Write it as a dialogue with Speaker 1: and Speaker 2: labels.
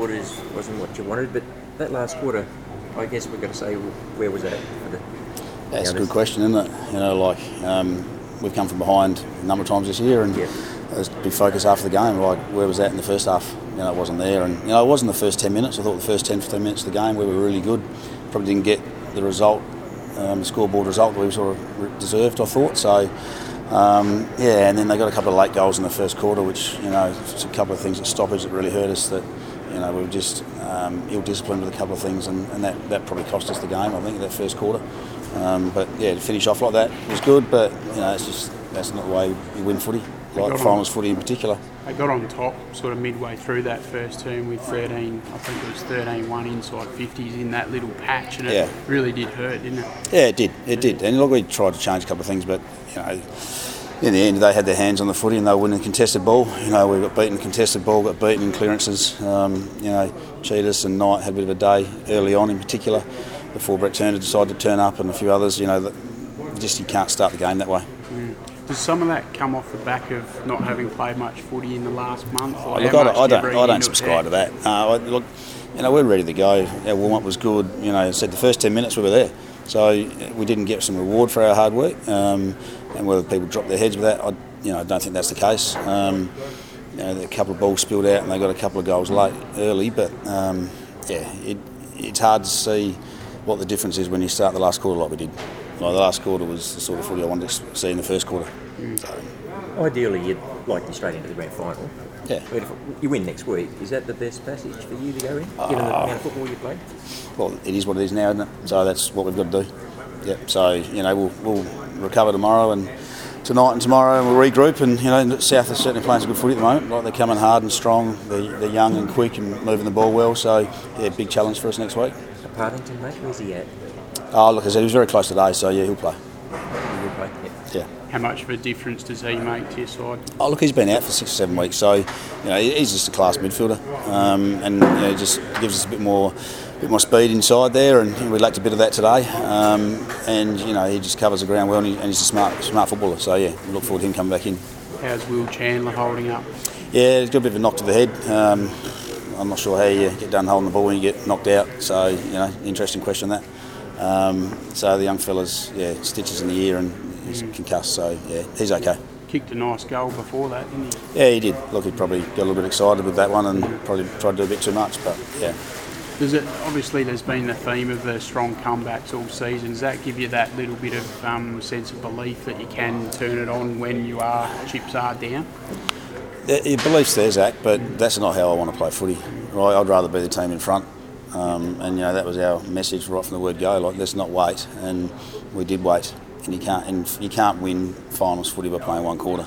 Speaker 1: quarters wasn't what you wanted, but that last quarter, I guess we've got to say, where was that the?
Speaker 2: That's a good question, isn't it? You know, like um, we've come from behind a number of times this year, and
Speaker 1: Yeah.
Speaker 2: there's a big focus after the game. Like, where was that in the first half? You know, it wasn't there, and you know, it wasn't the first 10 minutes. I thought the first 10, 15 minutes of the game we were really good. Probably didn't get the result, um, the scoreboard result that we sort of deserved. I thought so. Um, yeah, and then they got a couple of late goals in the first quarter, which you know, it's a couple of things at stoppage that really hurt us. That you know, we were just um, ill-disciplined with a couple of things, and, and that, that probably cost us the game. I think that first quarter. Um, but yeah, to finish off like that was good. But you know, it's just that's not the way you win footy, like
Speaker 3: got on.
Speaker 2: finals footy in particular.
Speaker 3: They got on top sort of midway through that first term with 13, I think it was 13-1 inside 50s in that little patch, and it
Speaker 2: Yeah.
Speaker 3: really did hurt, didn't it?
Speaker 2: Yeah, it did. It did. And look, we tried to change a couple of things, but you know, in the end, they had their hands on the footy and they were winning contested ball. You know, we got beaten contested ball, got beaten in clearances. Um, you know, Cheetahs and Knight had a bit of a day early on, in particular, before Brett Turner decided to turn up and a few others. You know, that just you can't start the game that way.
Speaker 3: Does some of that come off the back of not having played much footy in the last month? Or
Speaker 2: Oh, Look, I don't, I don't, I don't subscribe to that. Uh, I, look, you know, we're ready to go. Our warm up was good. You know, I said the first ten minutes we were there, so we didn't get some reward for our hard work. Um, and whether people dropped their heads with that, I, you know, I don't think that's the case. Um, you know, a couple of balls spilled out, and they got a couple of goals late early. But um, yeah, it, it's hard to see what the difference is when you start the last quarter like we did. Like the last quarter was the sort of footy I wanted to see in the first quarter. So,
Speaker 1: Ideally, you'd like to straight into the grand final.
Speaker 2: yeah.
Speaker 1: You win next week, is that the best passage for you to go in, given the amount of football you played?
Speaker 2: well, it is what it is now, isn't it? So that's what we've got to do. Yep. So you know we'll, we'll recover tomorrow and tonight and tomorrow, and we'll regroup. And you know South are certainly playing some good footy at the moment. Like they're coming hard and strong. They're, they're young and quick and moving the ball well. So yeah, big challenge for us next week.
Speaker 1: Partington, mate, where's he at?
Speaker 2: Oh, look, I said he was very close today, so yeah, he'll play.
Speaker 1: He will play. Yep.
Speaker 2: Yeah.
Speaker 3: How much of a difference does he make to your side?
Speaker 2: Oh, look, he's been out for six or seven weeks, so you know he's just a class midfielder, um, and you know just gives us a bit more, bit more speed inside there, and we lacked a bit of that today. Um, and you know he just covers the ground well, and, he, and he's a smart, smart footballer. So yeah, we look forward to him coming back in.
Speaker 3: How's Will Chandler holding up?
Speaker 2: Yeah, he's got a bit of a knock to the head. Um, I'm not sure how you get done holding the ball when you get knocked out. So you know, interesting question that. Um, so the young fella's yeah stitches in the ear and he's concussed. So yeah, he's okay.
Speaker 3: Kicked a nice goal before that, didn't he?
Speaker 2: Yeah, he did. Look, he probably got a little bit excited with that one and probably tried to do a bit too much. But yeah,
Speaker 3: Does it obviously there's been the theme of the strong comebacks all season. Does that give you that little bit of um, sense of belief that you can turn it on when you are chips are down?
Speaker 2: Belief's there, Zach, but that's not how I want to play footy. I'd rather be the team in front. Um, and you know that was our message right from the word go. Like let's not wait, and we did wait. And you can't and you can't win finals footy by playing one quarter.